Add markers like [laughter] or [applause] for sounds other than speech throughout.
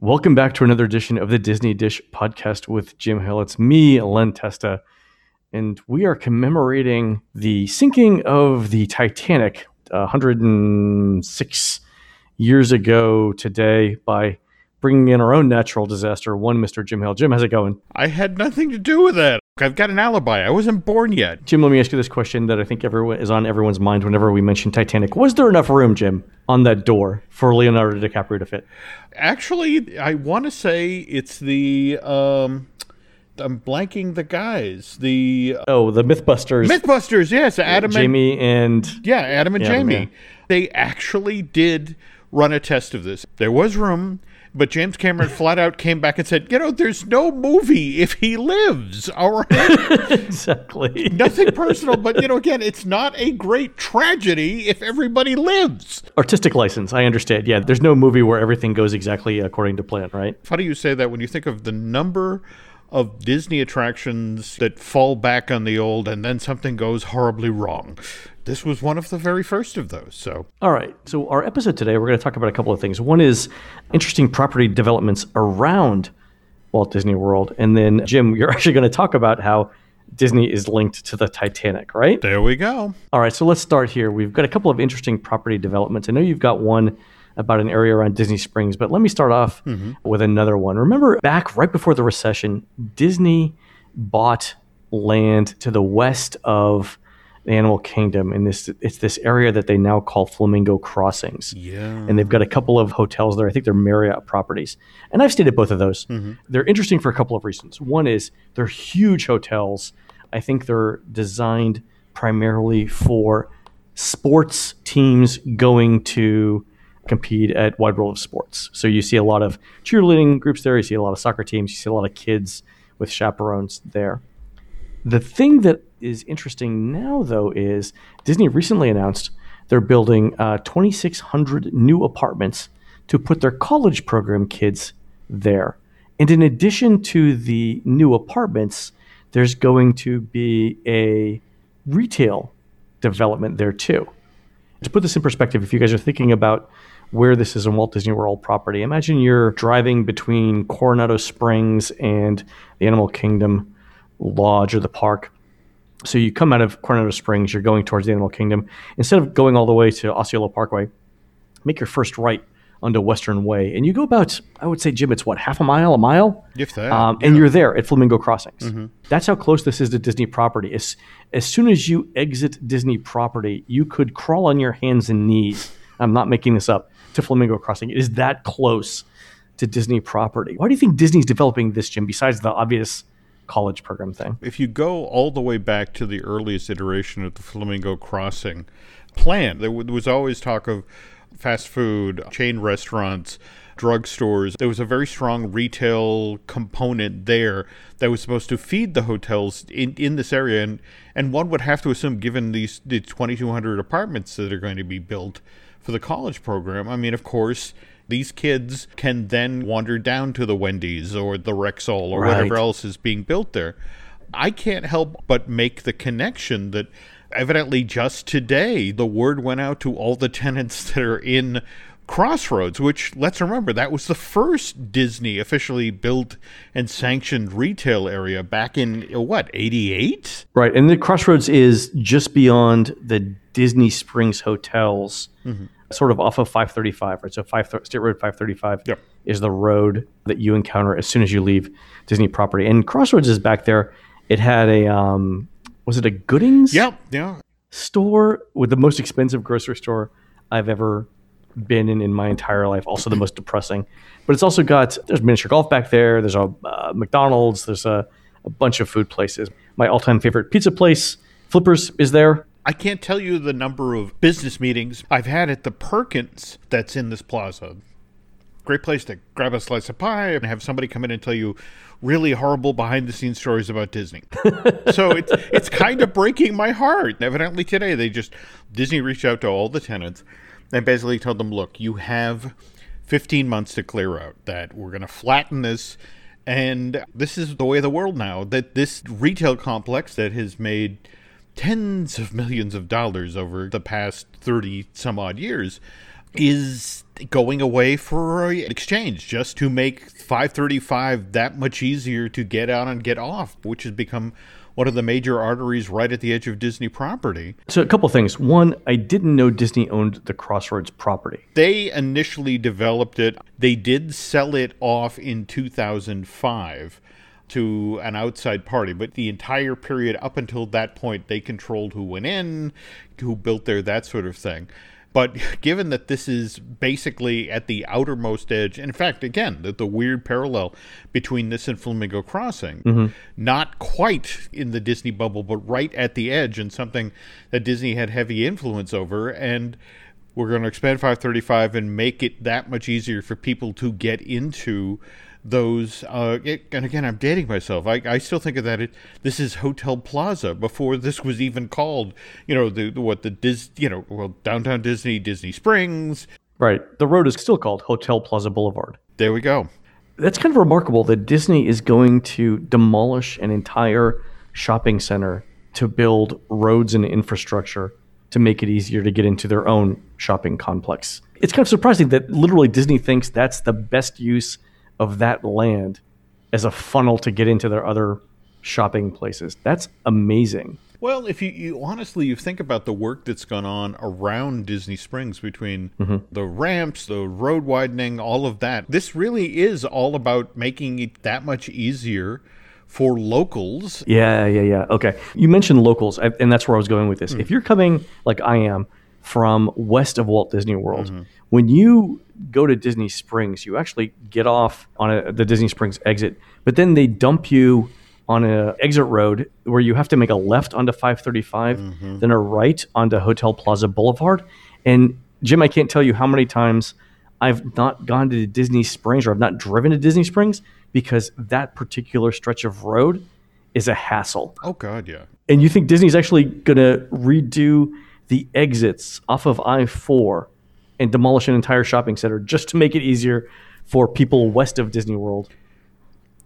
Welcome back to another edition of the Disney Dish podcast with Jim Hill. It's me, Len Testa, and we are commemorating the sinking of the Titanic uh, 106 years ago today by bringing in our own natural disaster, one Mr. Jim Hill. Jim, how's it going? I had nothing to do with that. I've got an alibi. I wasn't born yet. Jim, let me ask you this question that I think everyone is on everyone's mind whenever we mention Titanic. Was there enough room, Jim, on that door for Leonardo DiCaprio to fit? Actually, I want to say it's the um I'm blanking the guys. The Oh, the Mythbusters. Mythbusters, yes, Adam Jamie and yeah, Adam and Yeah, Jamie. yeah. They actually did run a test of this. There was room, but James Cameron flat out came back and said, "You know, there's no movie if he lives." All right. [laughs] exactly. Nothing personal, but you know, again, it's not a great tragedy if everybody lives. Artistic license, I understand. Yeah, there's no movie where everything goes exactly according to plan, right? Funny you say that when you think of the number of Disney attractions that fall back on the old and then something goes horribly wrong. This was one of the very first of those. So, All right. So, our episode today, we're going to talk about a couple of things. One is interesting property developments around Walt Disney World. And then, Jim, [laughs] you're actually going to talk about how Disney is linked to the Titanic, right? there we go. All right. So, let's start here. We've got a couple of interesting property developments. I know you've got one about an area around Disney Springs, but let me start off mm-hmm. with another one. Remember back right before the recession, Disney bought land to the west of the Animal Kingdom in this it's this area that they now call Flamingo Crossings. Yeah. And they've got a couple of hotels there. I think they're Marriott properties. And I've stayed at both of those. Mm-hmm. They're interesting for a couple of reasons. One is they're huge hotels. I think they're designed primarily for sports teams going to compete at Wide World of Sports. So you see a lot of cheerleading groups there, you see a lot of soccer teams, you see a lot of kids with chaperones there. The thing that is interesting now, though, is Disney recently announced they're building uh, 2,600 new apartments to put their college program kids there. And in addition to the new apartments, there's going to be a retail development there too. To put this in perspective, if you guys are thinking about where this is in Walt Disney World property, imagine you're driving between Coronado Springs and the Animal Kingdom Lodge or the park. So you come out of Coronado Springs, you're going towards the Animal Kingdom. Instead of going all the way to Osceola Parkway, make your first right onto Western Way, and you go about, I would say, Jim, it's what half a mile, a mile, If that, um, and you're there at Flamingo Crossings. That's how close this is to Disney property. As as soon as you exit Disney property, you could crawl on your hands and knees. I'm not making this up to Flamingo Crossing. It is that close to Disney property. Why do you think Disney's developing this, Jim? Besides the obvious college program thing. if you go all the way back to the earliest iteration of the Flamingo Crossing plan, there was always talk of fast food, chain restaurants, drugstores. There was a very strong retail component there that was supposed to feed the hotels in, in this area. And, and one would have to assume, given these the 2,200 apartments that are going to be built for the college program, I mean, of course, these kids can then wander down to the Wendy's or the Rexall or whatever else is being built there. I can't help but make the connection that evidently just today the word went out to all the [laughs] tenants that are in Crossroads, which let's remember that was the first Disney officially built and sanctioned retail area back in uh, what, 88? Right, and the Crossroads is just beyond the Disney Springs hotels, sort of off of 535. Right, so five State Road 535 Yep. is the road that you encounter as soon as you leave Disney property. And Crossroads is back there. It had a um, was it a Goodings Yep, yeah. store with the most expensive grocery store I've ever been in in my entire life. Also the most depressing, but it's also got there's miniature golf back there. There's a uh, McDonald's. There's a, a bunch of food places. My all-time favorite pizza place, Flippers, is there. I can't tell you the number of business meetings I've had at the Perkins that's in this plaza. Great place to grab a slice of pie and have somebody come in and tell you really horrible behind the scenes stories about Disney. [laughs] so it's it's kind of breaking my heart. Evidently today they just Disney reached out to all the tenants and basically told them, "Look, you have 15 months to clear out. That we're going to flatten this and this is the way of the world now. That this retail complex that has made tens of millions of dollars over the past 30 some odd years is going away for an exchange just to make 535 that much easier to get on and get off, which has become one of the major arteries right at the edge of Disney property. So, a couple things. One, I didn't know Disney owned the Crossroads property. They initially developed it, they did sell it off in 2005 to an outside party, but the entire period up until that point, they controlled who went in, who built there, that sort of thing. But [laughs] given that this is basically at the outermost edge, in fact, again, the, the weird parallel between this and Flamingo Crossing, mm-hmm. not quite in the Disney bubble, but right at the edge, and something that Disney had heavy influence over. And we're going to expand 535 and make it that much easier for people to get into those uh, it, and again i'm dating myself. I, I still think of that it, this is hotel plaza before this was even called you know the, the what the dis you know well downtown disney disney springs. Right. The road is still called hotel plaza boulevard. There we go. That's kind of remarkable that disney is going to demolish an entire shopping center to build roads and infrastructure to make it easier to get into their own shopping complex. It's kind of surprising that literally disney thinks that's the best use of that land as a funnel to get into their other shopping places. That's amazing. Well, if you, you, honestly you think about the work that's gone on around Disney Springs between mm-hmm. the ramps, the road widening, all of that, this really is all about making it that much easier for locals. Yeah, yeah, yeah. Okay. You mentioned locals, and that's where I was going with this. Mm. If you're coming like I am from west of Walt Disney World, mm-hmm. when you go to Disney Springs, you actually get off on a, the Disney Springs exit, but then they dump you on an exit road where you have to make a left onto 535, mm-hmm. then a right onto Hotel Plaza Boulevard. And Jim, I can't tell you how many times I've not gone to Disney Springs or I've not driven to Disney Springs because that particular stretch of road is a hassle. Oh God, yeah. And you think Disney's actually going to redo the exits off of I 4 and demolish an entire shopping center just to make it easier for people west of Disney World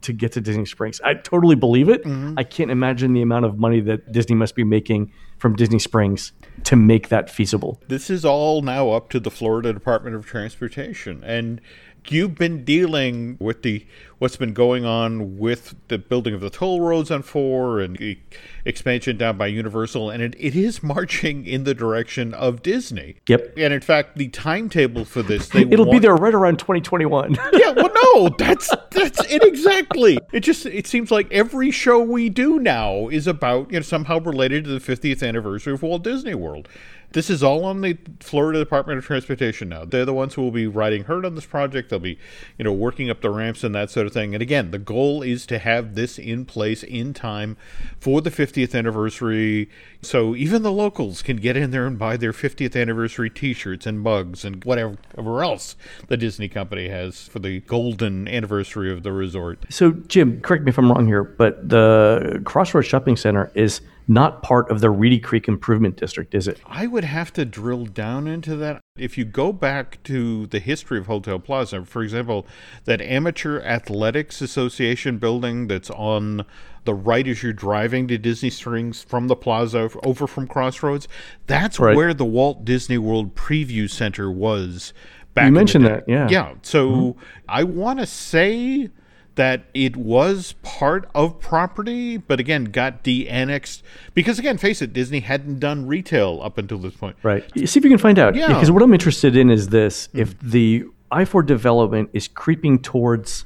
to get to Disney Springs. I totally believe it. Mm-hmm. I can't imagine the amount of money that Disney must be making from Disney Springs to make that feasible. This is all now up to the Florida Department of Transportation. And you've been dealing with the what's been going on with the building of the toll roads on four and the expansion down by Universal, and it, it is [laughs] marching in the direction of Disney. Yep. And in fact, the timetable for this it'll want, be there right around 2021. [laughs] yeah. Well, no, that's that's it exactly. It just it seems like every show we do now is about you know somehow related to the 50th anniversary of Walt Disney World. This is all on the Florida Department of Transportation now. They're the ones who will be riding herd on this project. They'll be, you know, working up the ramps and that sort of thing. And again, the goal is to have this in place in time for the 50th anniversary. So even the locals can get in there and buy their 50th anniversary T-shirts and mugs and whatever else the Disney company has for the golden anniversary of the resort. So Jim, correct me if I'm wrong here, but the Crossroads Shopping Center is not part of the Reedy Creek Improvement District, is it? I would have to drill down into that. If you go back to the history of Hotel Plaza, for example, that Amateur Athletics Association building that's on the right as you're driving to Disney Springs from the plaza over from Crossroads, that's right. where the Walt Disney World Preview Center was back. You mentioned that, yeah. Yeah. So mm-hmm. I want to say that it was part of property, but again got de-annexed because again, face it, Disney hadn't done retail up until this point. Right. See if you can find out. Yeah. Because what I'm interested in is this: mm if the I-4 development is creeping towards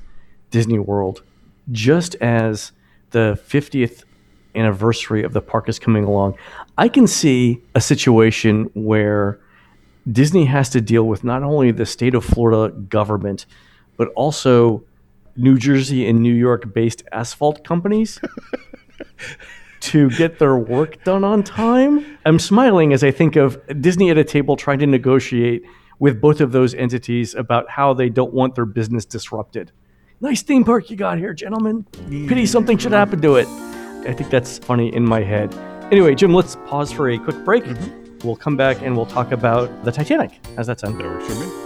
Disney World, just as the 50th anniversary of the park is coming along, I can see a situation where Disney has to deal with not only the state of Florida government, but also New Jersey and New York based asphalt companies [laughs] to get their work done on time. I'm smiling as I think of Disney at a table trying to negotiate with both of those entities about how they don't want their business disrupted. Nice theme park you got here, gentlemen. Pity something should happen to it. I think that's funny in my head. Anyway, Jim, let's pause for a quick break. Mm-hmm. We'll come back and we'll talk about the Titanic. How's that sound? That works for me.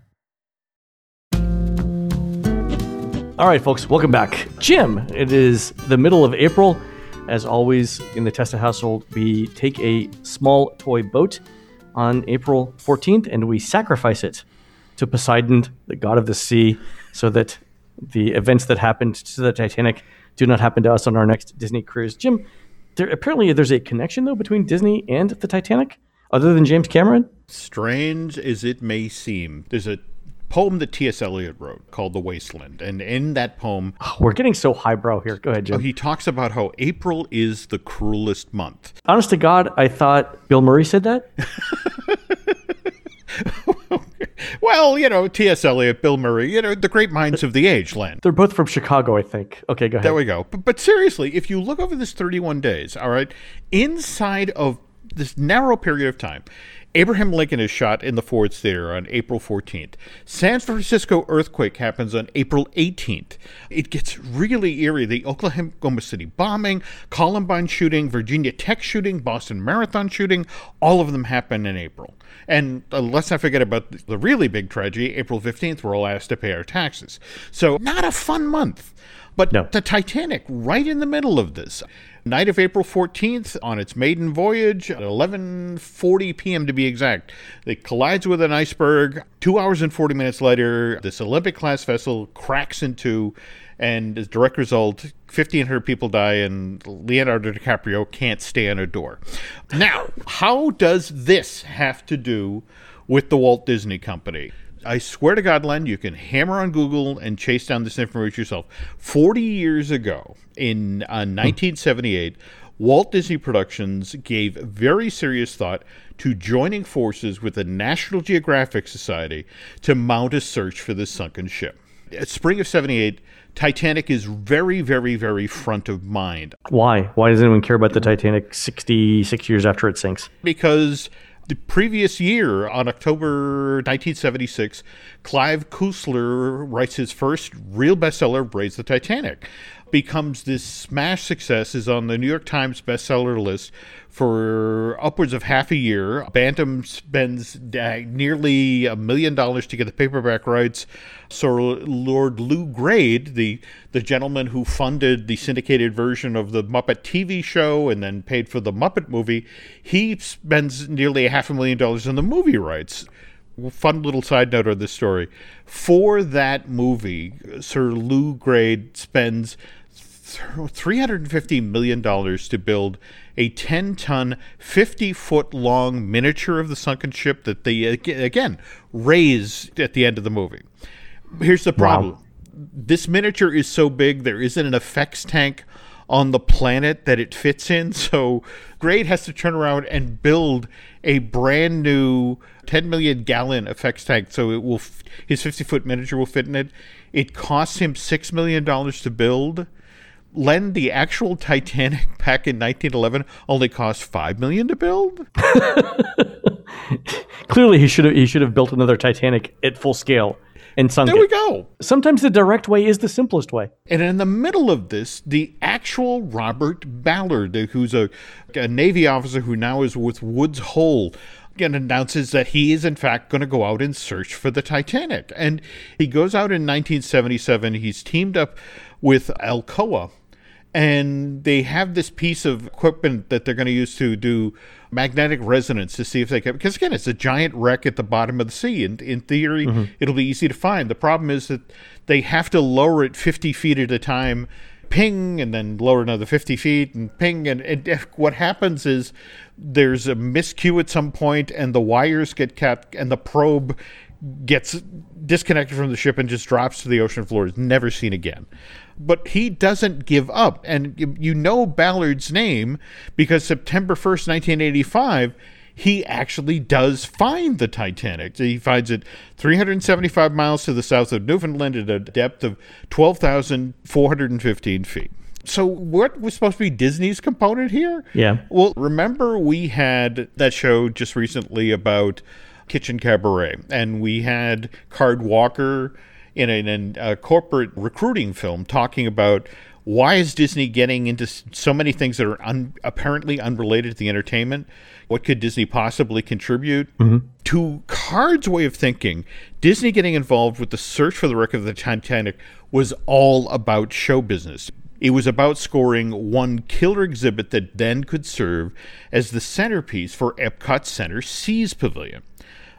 All right, folks, welcome back. Jim, it is the middle of April. As always, in the Testa household, we take a small toy boat on April 14th and we sacrifice it to Poseidon, the god of the sea, so that the events that happened to the Titanic do not happen to us on our next Disney cruise. Jim, there, apparently there's a connection, though, between Disney and the Titanic, other than James Cameron. Strange as it may seem, there's a poem that T.S. Eliot wrote called The Wasteland. And in that poem, oh, [sighs] we're getting so highbrow here. Go ahead, Jim. He talks about how April is the cruelest month. Honest to God, I thought Bill Murray said that. [laughs] well, you know, T.S. Eliot, Bill Murray, you know, the great minds of the age, Len. They're both from Chicago, I think. Okay, go ahead. There we go. But, but seriously, if you look over this 31 days, all right, inside of this narrow period of time, Abraham Lincoln is shot in the Ford Theater on April 14th. San Francisco earthquake happens on April 18th. It gets really eerie. The Oklahoma City bombing, Columbine shooting, Virginia Tech shooting, Boston Marathon shooting, all of them happen in April. And uh, let's not forget about the really big tragedy, April 15th, we're all asked to pay our taxes. So, not a fun month. But no. the Titanic, right in the middle of this. Night of April 14th, on its maiden voyage, at 11:40 p.m. to be exact, it collides with an iceberg. Two hours and 40 minutes later, this Olympic-class vessel cracks in two, and as a direct result, 1,500 people die, and Leonardo DiCaprio can't stay on a door. Now, how does this have to do with the Walt Disney Company? I swear to God, Len, you can hammer on Google and chase down this information yourself. 40 years ago, in uh, 1978, Walt Disney Productions gave very serious thought to joining forces with the National Geographic Society to mount a search for the sunken ship. At spring of 78, Titanic is very, very, very front of mind. Why? Why does anyone care about the Titanic 66 years after it sinks? Because the previous year, on October 1976, Clive Cussler writes his first real bestseller, Raise the Titanic. Becomes this smash success, is on the New York Times bestseller list for upwards of half a year. Bantam spends nearly a million dollars to get the paperback rights. So Lord Lou Grade, the the gentleman who funded the syndicated version of the Muppet TV show and then paid for the Muppet movie, he spends nearly a half a million dollars on the movie rights fun little side note of this story. For that movie, Sir Lou Grade spends $350 million to build a 10 ton, 50 foot long miniature of the sunken ship that they, again, raise at the end of the movie. Here's the problem wow. this miniature is so big, there isn't an effects tank on the planet that it fits in. [laughs] So Grade has to turn around and build a brand new 10 million gallon effects tank. So it will, his 50 foot miniature will fit in it. It costs him $6 million to build Len, the actual Titanic [laughs] back in 1911 only cost five million to build. [laughs] Clearly, he should have he should have built another Titanic at full scale and sunk there it. we go. Sometimes the direct way is the simplest way. And in the middle of this, the actual Robert Ballard, who's a, a Navy officer who now is with Woods Hole, again announces that he is in fact going to go out and search for the Titanic. And he goes out in 1977. He's teamed up with Alcoa and they have this piece of equipment that they're going to use to do magnetic resonance to see if they can because again it's a giant wreck at the bottom of the sea and in theory Mm-hmm. it'll be easy to find. The problem is that they have to lower it 50 feet at a time ping and then lower another 50 feet and ping and, and if- what happens is there's a miscue at some point and the wires get cut and the probe gets disconnected from the ship and just drops to the ocean floor. Is never seen again but he doesn't give up and you- know ballard's name because september 1st 1985 he actually does find the Titanic. He finds it 375 miles to the south of Newfoundland at a depth of 12,415 feet. So, what was supposed to be Disney's component here? Yeah. Well, remember we had that show just recently about Kitchen Cabaret, and we had Card Walker in a, in a corporate recruiting film talking about why is Disney getting into so many things that are un, apparently unrelated to the entertainment? What could Disney possibly contribute? Mm-hmm. To Card's way of thinking, Disney getting involved with the search for the wreck of the Titanic was all about show business. It was about scoring one killer exhibit that then could serve as the centerpiece for Epcot Center Seas Pavilion.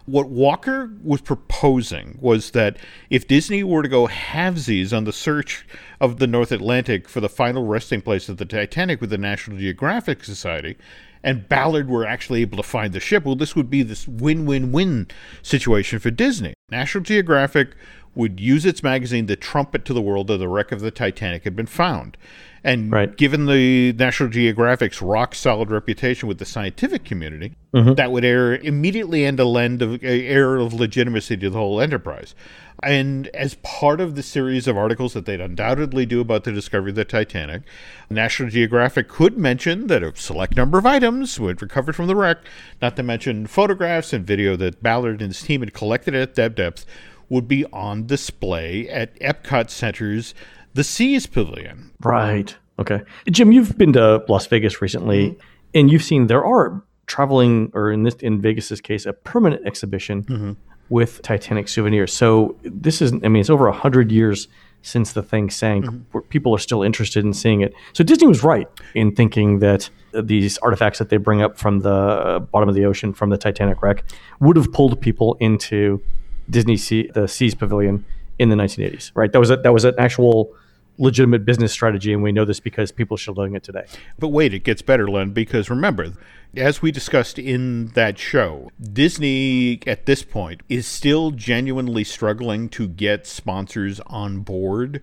What Walker was proposing was that if Disney were to go halvesies on the search of the North Atlantic for the final resting place of the Titanic with the National Geographic Society, and Ballard were actually able to find the ship, well, this would be this win win win situation for Disney. National Geographic would use its magazine to trumpet to the world that the wreck of the Titanic had been found. And Right. given the National Geographic's rock solid reputation with the scientific community, mm-hmm. that would air immediately end a lend of air of legitimacy to the whole enterprise. And as part of the series of articles that they'd undoubtedly do about the discovery of the Titanic, National Geographic could mention that a select number of items were recovered from the wreck, not to mention photographs and video that Ballard and his team had collected at that depth, would be on display at Epcot Center's The Seas Pavilion. Right. Okay. Jim, you've been to Las Vegas recently, mm-hmm. and you've seen there are traveling, or in this in Vegas's case, a permanent exhibition mm-hmm. With Titanic souvenirs. So this is, I mean, it's over a hundred years since the thing sank. Mm-hmm. Where people are still interested in seeing it. So Disney was right in thinking that these artifacts that they bring up from the bottom of the ocean from the Titanic wreck would have pulled people into Disney sea, the Seas Pavilion in the 1980s. Right. That was a, that was an actual legitimate business strategy, and we know this because people are still doing it today. But wait, it gets better, Len, because remember, as we discussed in that show, Disney at this point is still genuinely struggling to get sponsors on board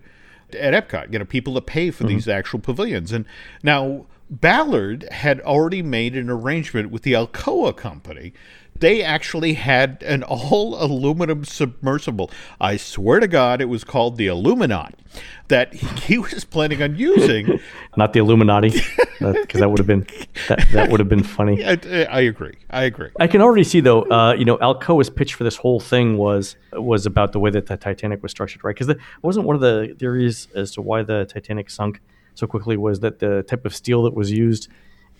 at Epcot, you know, people to pay for mm-hmm. these actual pavilions. And now Ballard had already made an arrangement with the Alcoa company. They actually had an all [laughs] aluminum submersible. I swear to God, it was called the Aluminaut that [laughs] he was planning on using. [laughs] Not the Illuminati, because that would have been that, that would have been funny. I, I agree. I agree. I can already see though, uh, you know, Alcoa's pitch for this whole thing was was about the way that the Titanic was structured, right? Because it wasn't one of the theories as to why the Titanic sunk so quickly was that the type of steel that was used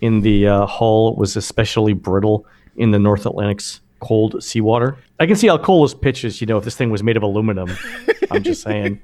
in the uh, hull was especially brittle in the North Atlantic's cold seawater. I can see Alcoa's pitches, you know, if this thing was made of aluminum. I'm just saying.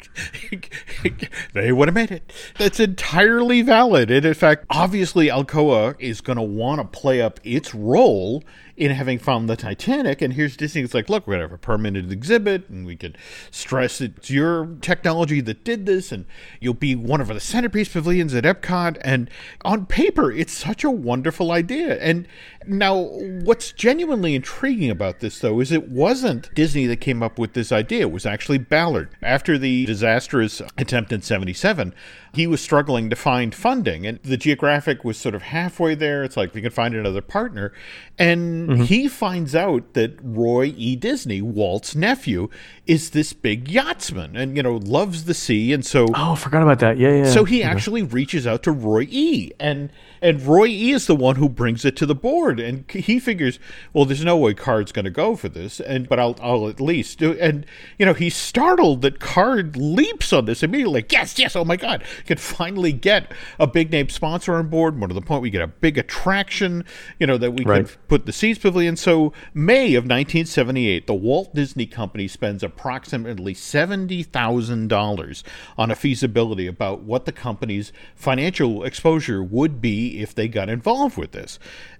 [laughs] they would have made it. That's entirely valid. And in fact, obviously, Alcoa is going to want to play up its role in having found the Titanic. And here's Disney. It's like, look, we're going to have a permanent exhibit, and we can stress it's your technology that did this, and you'll be one of the centerpiece pavilions at Epcot. And on paper, it's such a wonderful idea. And now, what's genuinely intriguing about this, though, is it wasn't Disney that came up with this idea. It was actually Ballard. After the disastrous attempt in 77, he was struggling to find funding, and the Geographic was sort of halfway there. It's like we can find another partner. And mm-hmm. he finds out that Roy E. Disney, Walt's nephew, is this big yachtsman and, you know, loves the sea. And so Oh, forgot about that. Yeah, yeah. so he actually reaches out to Roy E. and and Roy E. is the one who brings it to the board, and he figures, well, there's no way Card's going to go for this, and and but I'll I'll at least do. And you know, he's startled that Card leaps on this immediately. Like, yes, yes, oh my God, could finally get a big name sponsor on board. More to the point, we get a big attraction. You know that we Right. can put the Seas Pavilion. So May of 1978, the Walt Disney Company spends approximately seventy thousand dollars on a feasibility about what the company's financial exposure would be if they got involved with this.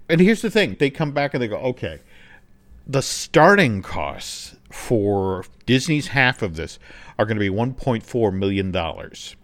And here's the thing: they come back and they go, okay the starting costs for Disney's half of this are going to be 1.4 million dollars.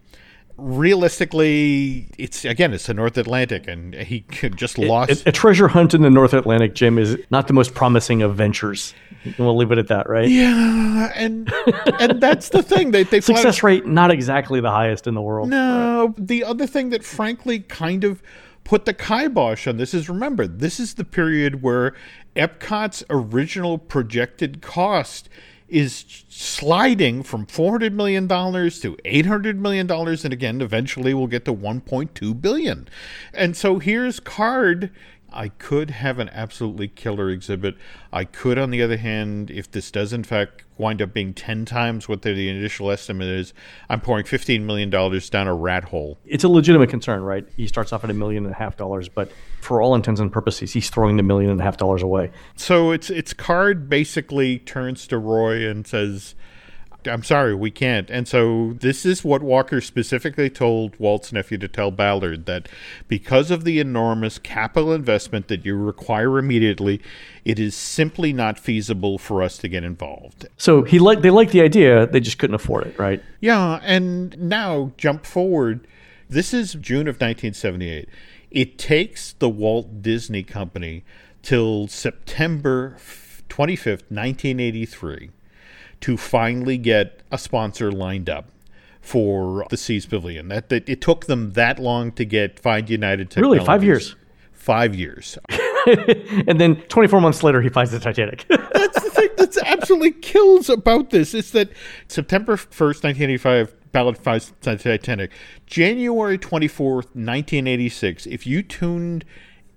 Realistically, it's again it's the North Atlantic, and he [laughs] just lost. A, a treasure hunt in the North Atlantic, Jim, is not the most promising of ventures. We'll leave it at that, right? yeah, and [laughs] and that's the thing they they Success rate not exactly the highest in the world. No, the other thing that frankly kind of put the kibosh on this is remember, this is the period where Epcot's original projected cost is sliding from $400 million to $800 million and again eventually we'll get to 1.2 billion. And so here's card I could have an absolutely killer exhibit. I could, on the other hand, if this does in fact wind up being 10 times what the initial estimate is, I'm pouring $15 million down a rat hole. It's a legitimate concern, right? He starts off at a million and a half dollars, but for all intents and purposes, he's throwing the million and a half dollars away. So it's it's card basically turns to Roy and says, "I'm sorry, we can't." And so this is what Walker specifically told Walt's nephew to tell Ballard that because of the enormous capital investment that you require immediately, it is simply not feasible for us to get involved. So he like they liked the idea, they just couldn't afford it, right? Yeah, and now jump forward. This is June of 1978. It takes the Walt Disney Company till September 25th, 1983 to finally get a sponsor lined up for the Seas Pavilion. That, that it took them that long to get Find United Technologies. Really, five years. Five years. [laughs] and then 24 months later, he finds the Titanic. [laughs] That's the thing that's absolutely kills about this is that September 1st, 1985, Ballard finds the Titanic. January 24th, 1986, if you tuned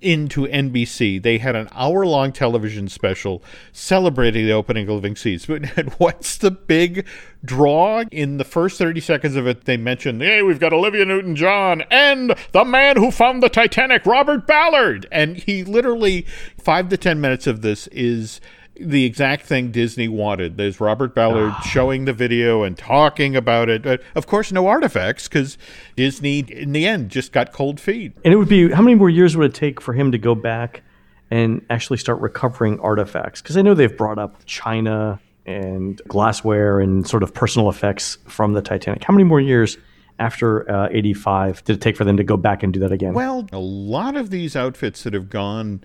into NBC, they had an hour long television special celebrating the opening of Living Seas. But [laughs] what's the big draw? In the first 30 seconds of it, they mentioned, hey, we've got Olivia Newton John and the man who found the Titanic, Robert Ballard. And he literally, five to 10 minutes of this is the exact thing Disney wanted. There's Robert Ballard showing the video and talking about it. But of course, no artifacts because Disney, in the end, just got cold feet. and it would be how many more years would it take for him to go back and actually start recovering artifacts? Because I know they've brought up China and glassware and sort of personal effects from the Titanic. How many more years after uh, 85 did it take for them to go back and do that again? Well, a lot of these outfits that have gone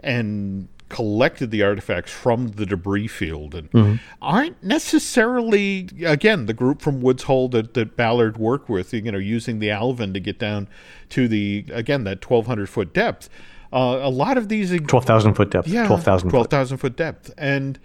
and collected the artifacts from the debris field and aren't necessarily again the group from Woods Hole that, that Ballard worked with you know using the Alvin to get down to the again that 1200 foot depth uh, a lot of these 12,000 foot depth. 12,000 foot. 12,000 foot depth. And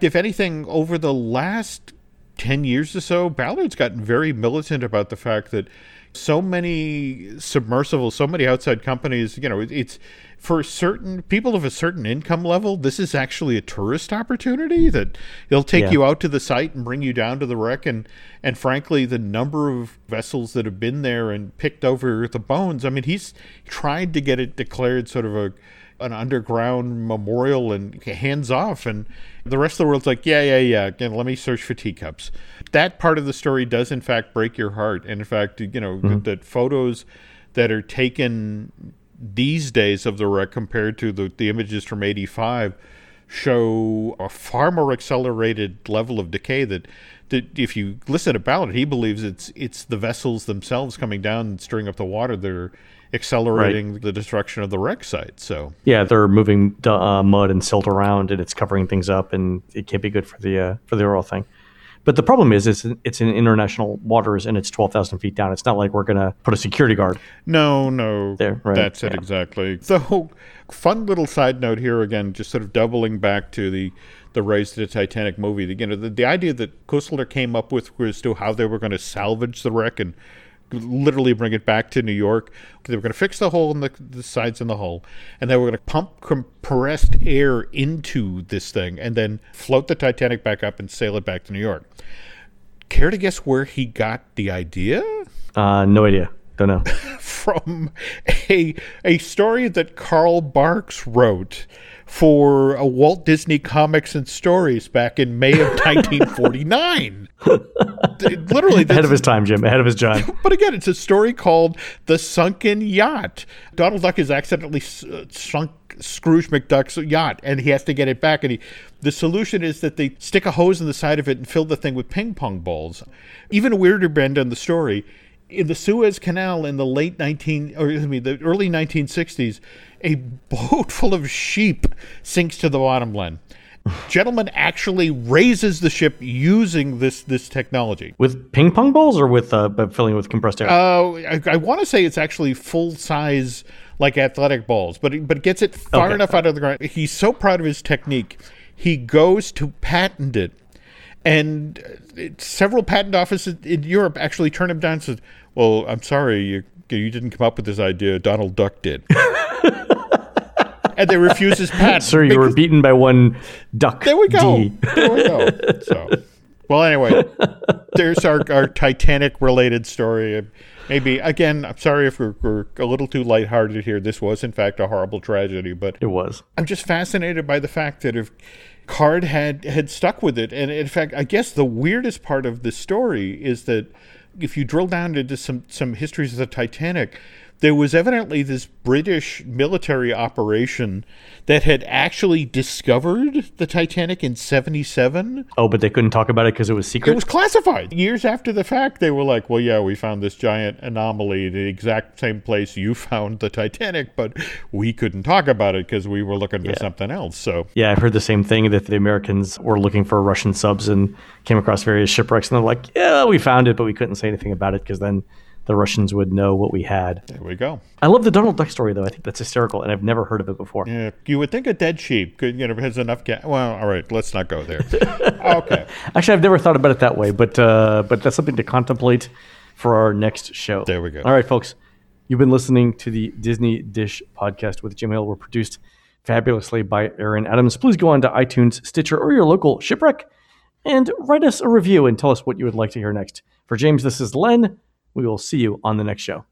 if anything, over the last 10 years or so, Ballard's gotten very militant about the fact that so many submersibles, so many outside companies, you know, it's for certain people of a certain income level, this is actually a tourist opportunity that they'll take Yeah. you out to the site and bring you down to the wreck. And, and frankly, the number of vessels that have been there and picked over the bones, I mean, he's tried to get it declared sort of a, an underground memorial and hands off and the rest of the world's like yeah yeah yeah again let me search for teacups. That part of the story does in fact break your heart. And in fact you know that, that photos that are taken these days of the wreck compared to the, the images from 85 show a far more accelerated level of decay that that if you listen to Ballard, he believes it's it's the vessels themselves coming down and stirring up the water that are accelerating the destruction of the wreck site. So Yeah, they're moving uh, mud and silt around, and it's covering things up, and it can't be good for the uh, for the overall thing. But the problem is, it's it's in international waters, and it's twelve thousand feet down. It's not like we're gonna put a security guard. No, no. There, right, That's it yeah. exactly. So, fun little side note here again, just sort of doubling back to the the Raise the Titanic movie. The, you know, the, the idea that Cussler came up with was to how they were going to salvage the wreck and literally bring it back to New York. They were going to fix the hole in the, the sides in the hull, and they were going to pump compressed air into this thing and then float the Titanic back up and sail it back to New York. Care to guess where he got the idea? Uh, no idea. Don't know. From a a story that Carl Barks wrote for a Walt Disney Comics and Stories back in May of [laughs] 1949. Literally, Ahead of his time, Jim. Ahead of his time. [laughs] But again, it's a story called The Sunken Yacht. Donald Duck is accidentally uh, sunk Scrooge McDuck's yacht and he has to get it back. And he, the solution is that they stick a hose in the side of it and fill the thing with ping pong balls. Even a weirder bend on the story. In the Suez Canal in the late 19, or excuse me, the early 1960s, a boat [laughs] full of sheep sinks to the bottom land. Gentleman actually raises the ship using this this technology. With ping pong balls or with uh, filling it with compressed air? Uh, I, I want to say it's actually full size, like athletic balls, but but gets it far Okay. enough out of the ground. He's so proud of his technique, he goes to patent it, and uh, it, several patent offices in Europe actually turn him down. and Says, "Well, I'm sorry, you you didn't come up with this idea. Donald Duck did." [laughs] and they refuse his patent. Sir, you were beaten by one duck. there we go. D. There we go. So, well, anyway, there's our, our Titanic related story. Maybe, again, I'm sorry if we're, we're a little too lighthearted here. This was, in fact, a horrible tragedy, but It was. I'm just fascinated by the fact that if Card had, had stuck with it. And in fact, I guess the weirdest part of the story is that if you drill down into some, some histories of the Titanic, there was evidently this British military operation that had actually discovered the Titanic in 77. Oh, but they couldn't talk about it because it was secret. It was classified. Years after the fact, they were like, well, yeah, we found this giant anomaly in the exact same place you [laughs] found the Titanic, but we couldn't talk about it because we were looking for something else. So, yeah, I've heard the same thing that the Americans were looking for Russian subs and came across various shipwrecks, and they're like, "Yeah, we found it, but we couldn't say anything about it because then the Russians would know what we had." there we go. I love the Donald Duck story, though. I think that's hysterical, and I've never heard of it before. Yeah, you would think a dead sheep could, you know, has enough gas. Well, all right, let's not go there. [laughs] okay. Actually, I've never thought about it that way, but uh, but that's something to contemplate for our next show. There we go. All right, folks, you've been listening to the Disney Dish podcast with Jim Hill. We're produced fabulously by Aaron Adams. Please go on to iTunes, Stitcher, or your local shipwreck and write us a review and tell us what you would like to hear next. For James, this is Len. We will see you on the next show.